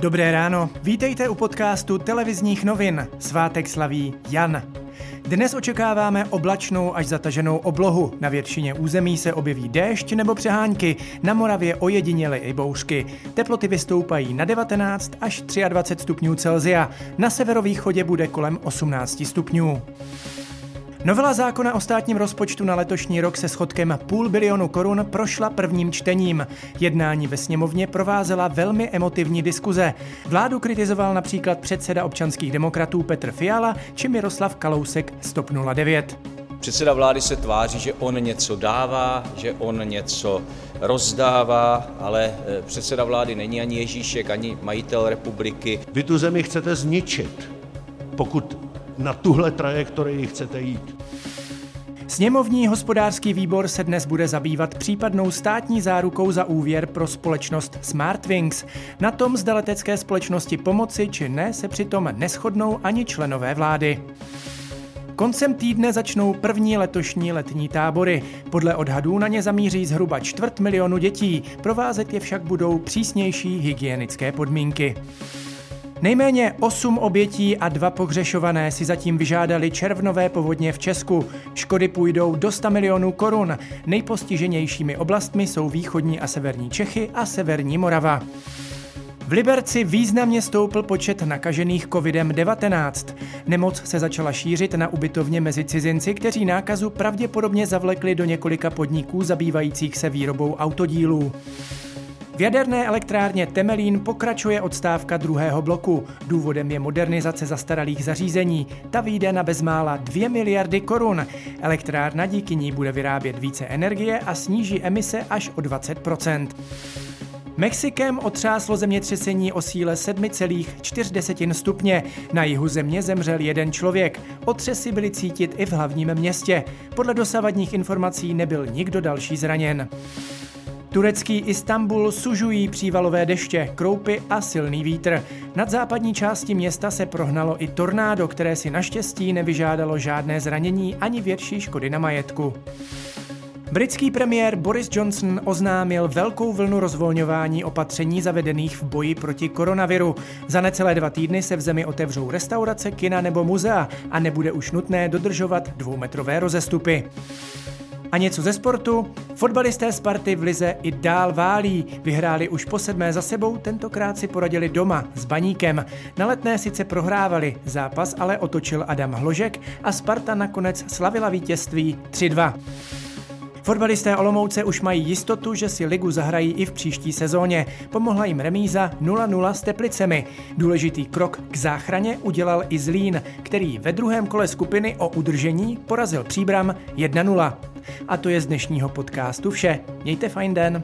Dobré ráno, vítejte u podcastu televizních novin. Svátek slaví Jan. Dnes očekáváme oblačnou až zataženou oblohu. Na většině území se objeví déšť nebo přehánky, na Moravě ojediněly i bouřky. Teploty vystoupají na 19 až 23 stupňů Celzia. Na severovýchodě bude kolem 18 stupňů. Novela zákona o státním rozpočtu na letošní rok se schodkem půl bilionu korun prošla prvním čtením. Jednání ve sněmovně provázela velmi emotivní diskuze. Vládu kritizoval například předseda občanských demokratů Petr Fiala či Miroslav Kalousek z TOP 09. Předseda vlády se tváří, že on něco dává, že on něco rozdává, ale eh, předseda vlády není ani Ježíšek, ani majitel republiky. Vy tu zemi chcete zničit, pokud na tuhle trajektorii chcete jít. Sněmovní hospodářský výbor se dnes bude zabývat případnou státní zárukou za úvěr pro společnost Smartwings. Na tom zda letecké společnosti pomoci či ne se přitom neschodnou ani členové vlády. Koncem týdne začnou první letošní letní tábory. Podle odhadů na ně zamíří zhruba čtvrt milionu dětí, provázet je však budou přísnější hygienické podmínky. Nejméně 8 obětí a dva pohřešované si zatím vyžádali červnové povodně v Česku. Škody půjdou do 100 milionů korun. Nejpostiženějšími oblastmi jsou východní a severní Čechy a severní Morava. V Liberci významně stoupl počet nakažených COVID-19. Nemoc se začala šířit na ubytovně mezi cizinci, kteří nákazu pravděpodobně zavlekli do několika podniků zabývajících se výrobou autodílů. V jaderné elektrárně Temelín pokračuje odstávka druhého bloku. Důvodem je modernizace zastaralých zařízení. Ta vyjde na bezmála 2 miliardy korun. Elektrárna díky ní bude vyrábět více energie a sníží emise až o 20% Mexikem otřáslo zemětřesení o síle 7,4 stupně. Na jihu země zemřel jeden člověk. Otřesy byly cítit i v hlavním městě. Podle dosavadních informací nebyl nikdo další zraněn. Turecký Istanbul sužují přívalové deště, kroupy a silný vítr. Nad západní části města se prohnalo i tornádo, které si naštěstí nevyžádalo žádné zranění ani větší škody na majetku. Britský premiér Boris Johnson oznámil velkou vlnu rozvolňování opatření zavedených v boji proti koronaviru. Za necelé dva týdny se v zemi otevřou restaurace, kina nebo muzea a nebude už nutné dodržovat dvoumetrové rozestupy. A něco ze sportu? Fotbalisté Sparty v Lize i dál válí. Vyhráli už po sedmé za sebou, tentokrát si poradili doma s Baníkem. Na letné sice prohrávali, zápas ale otočil Adam Hložek a Sparta nakonec slavila vítězství 3-2. Fotbalisté Olomouce už mají jistotu, že si ligu zahrají i v příští sezóně. Pomohla jim remíza 0-0 s Teplicemi. Důležitý krok k záchraně udělal i Zlín, který ve druhém kole skupiny o udržení porazil Příbram 1-0. A to je z dnešního podcastu vše. Mějte fajn den.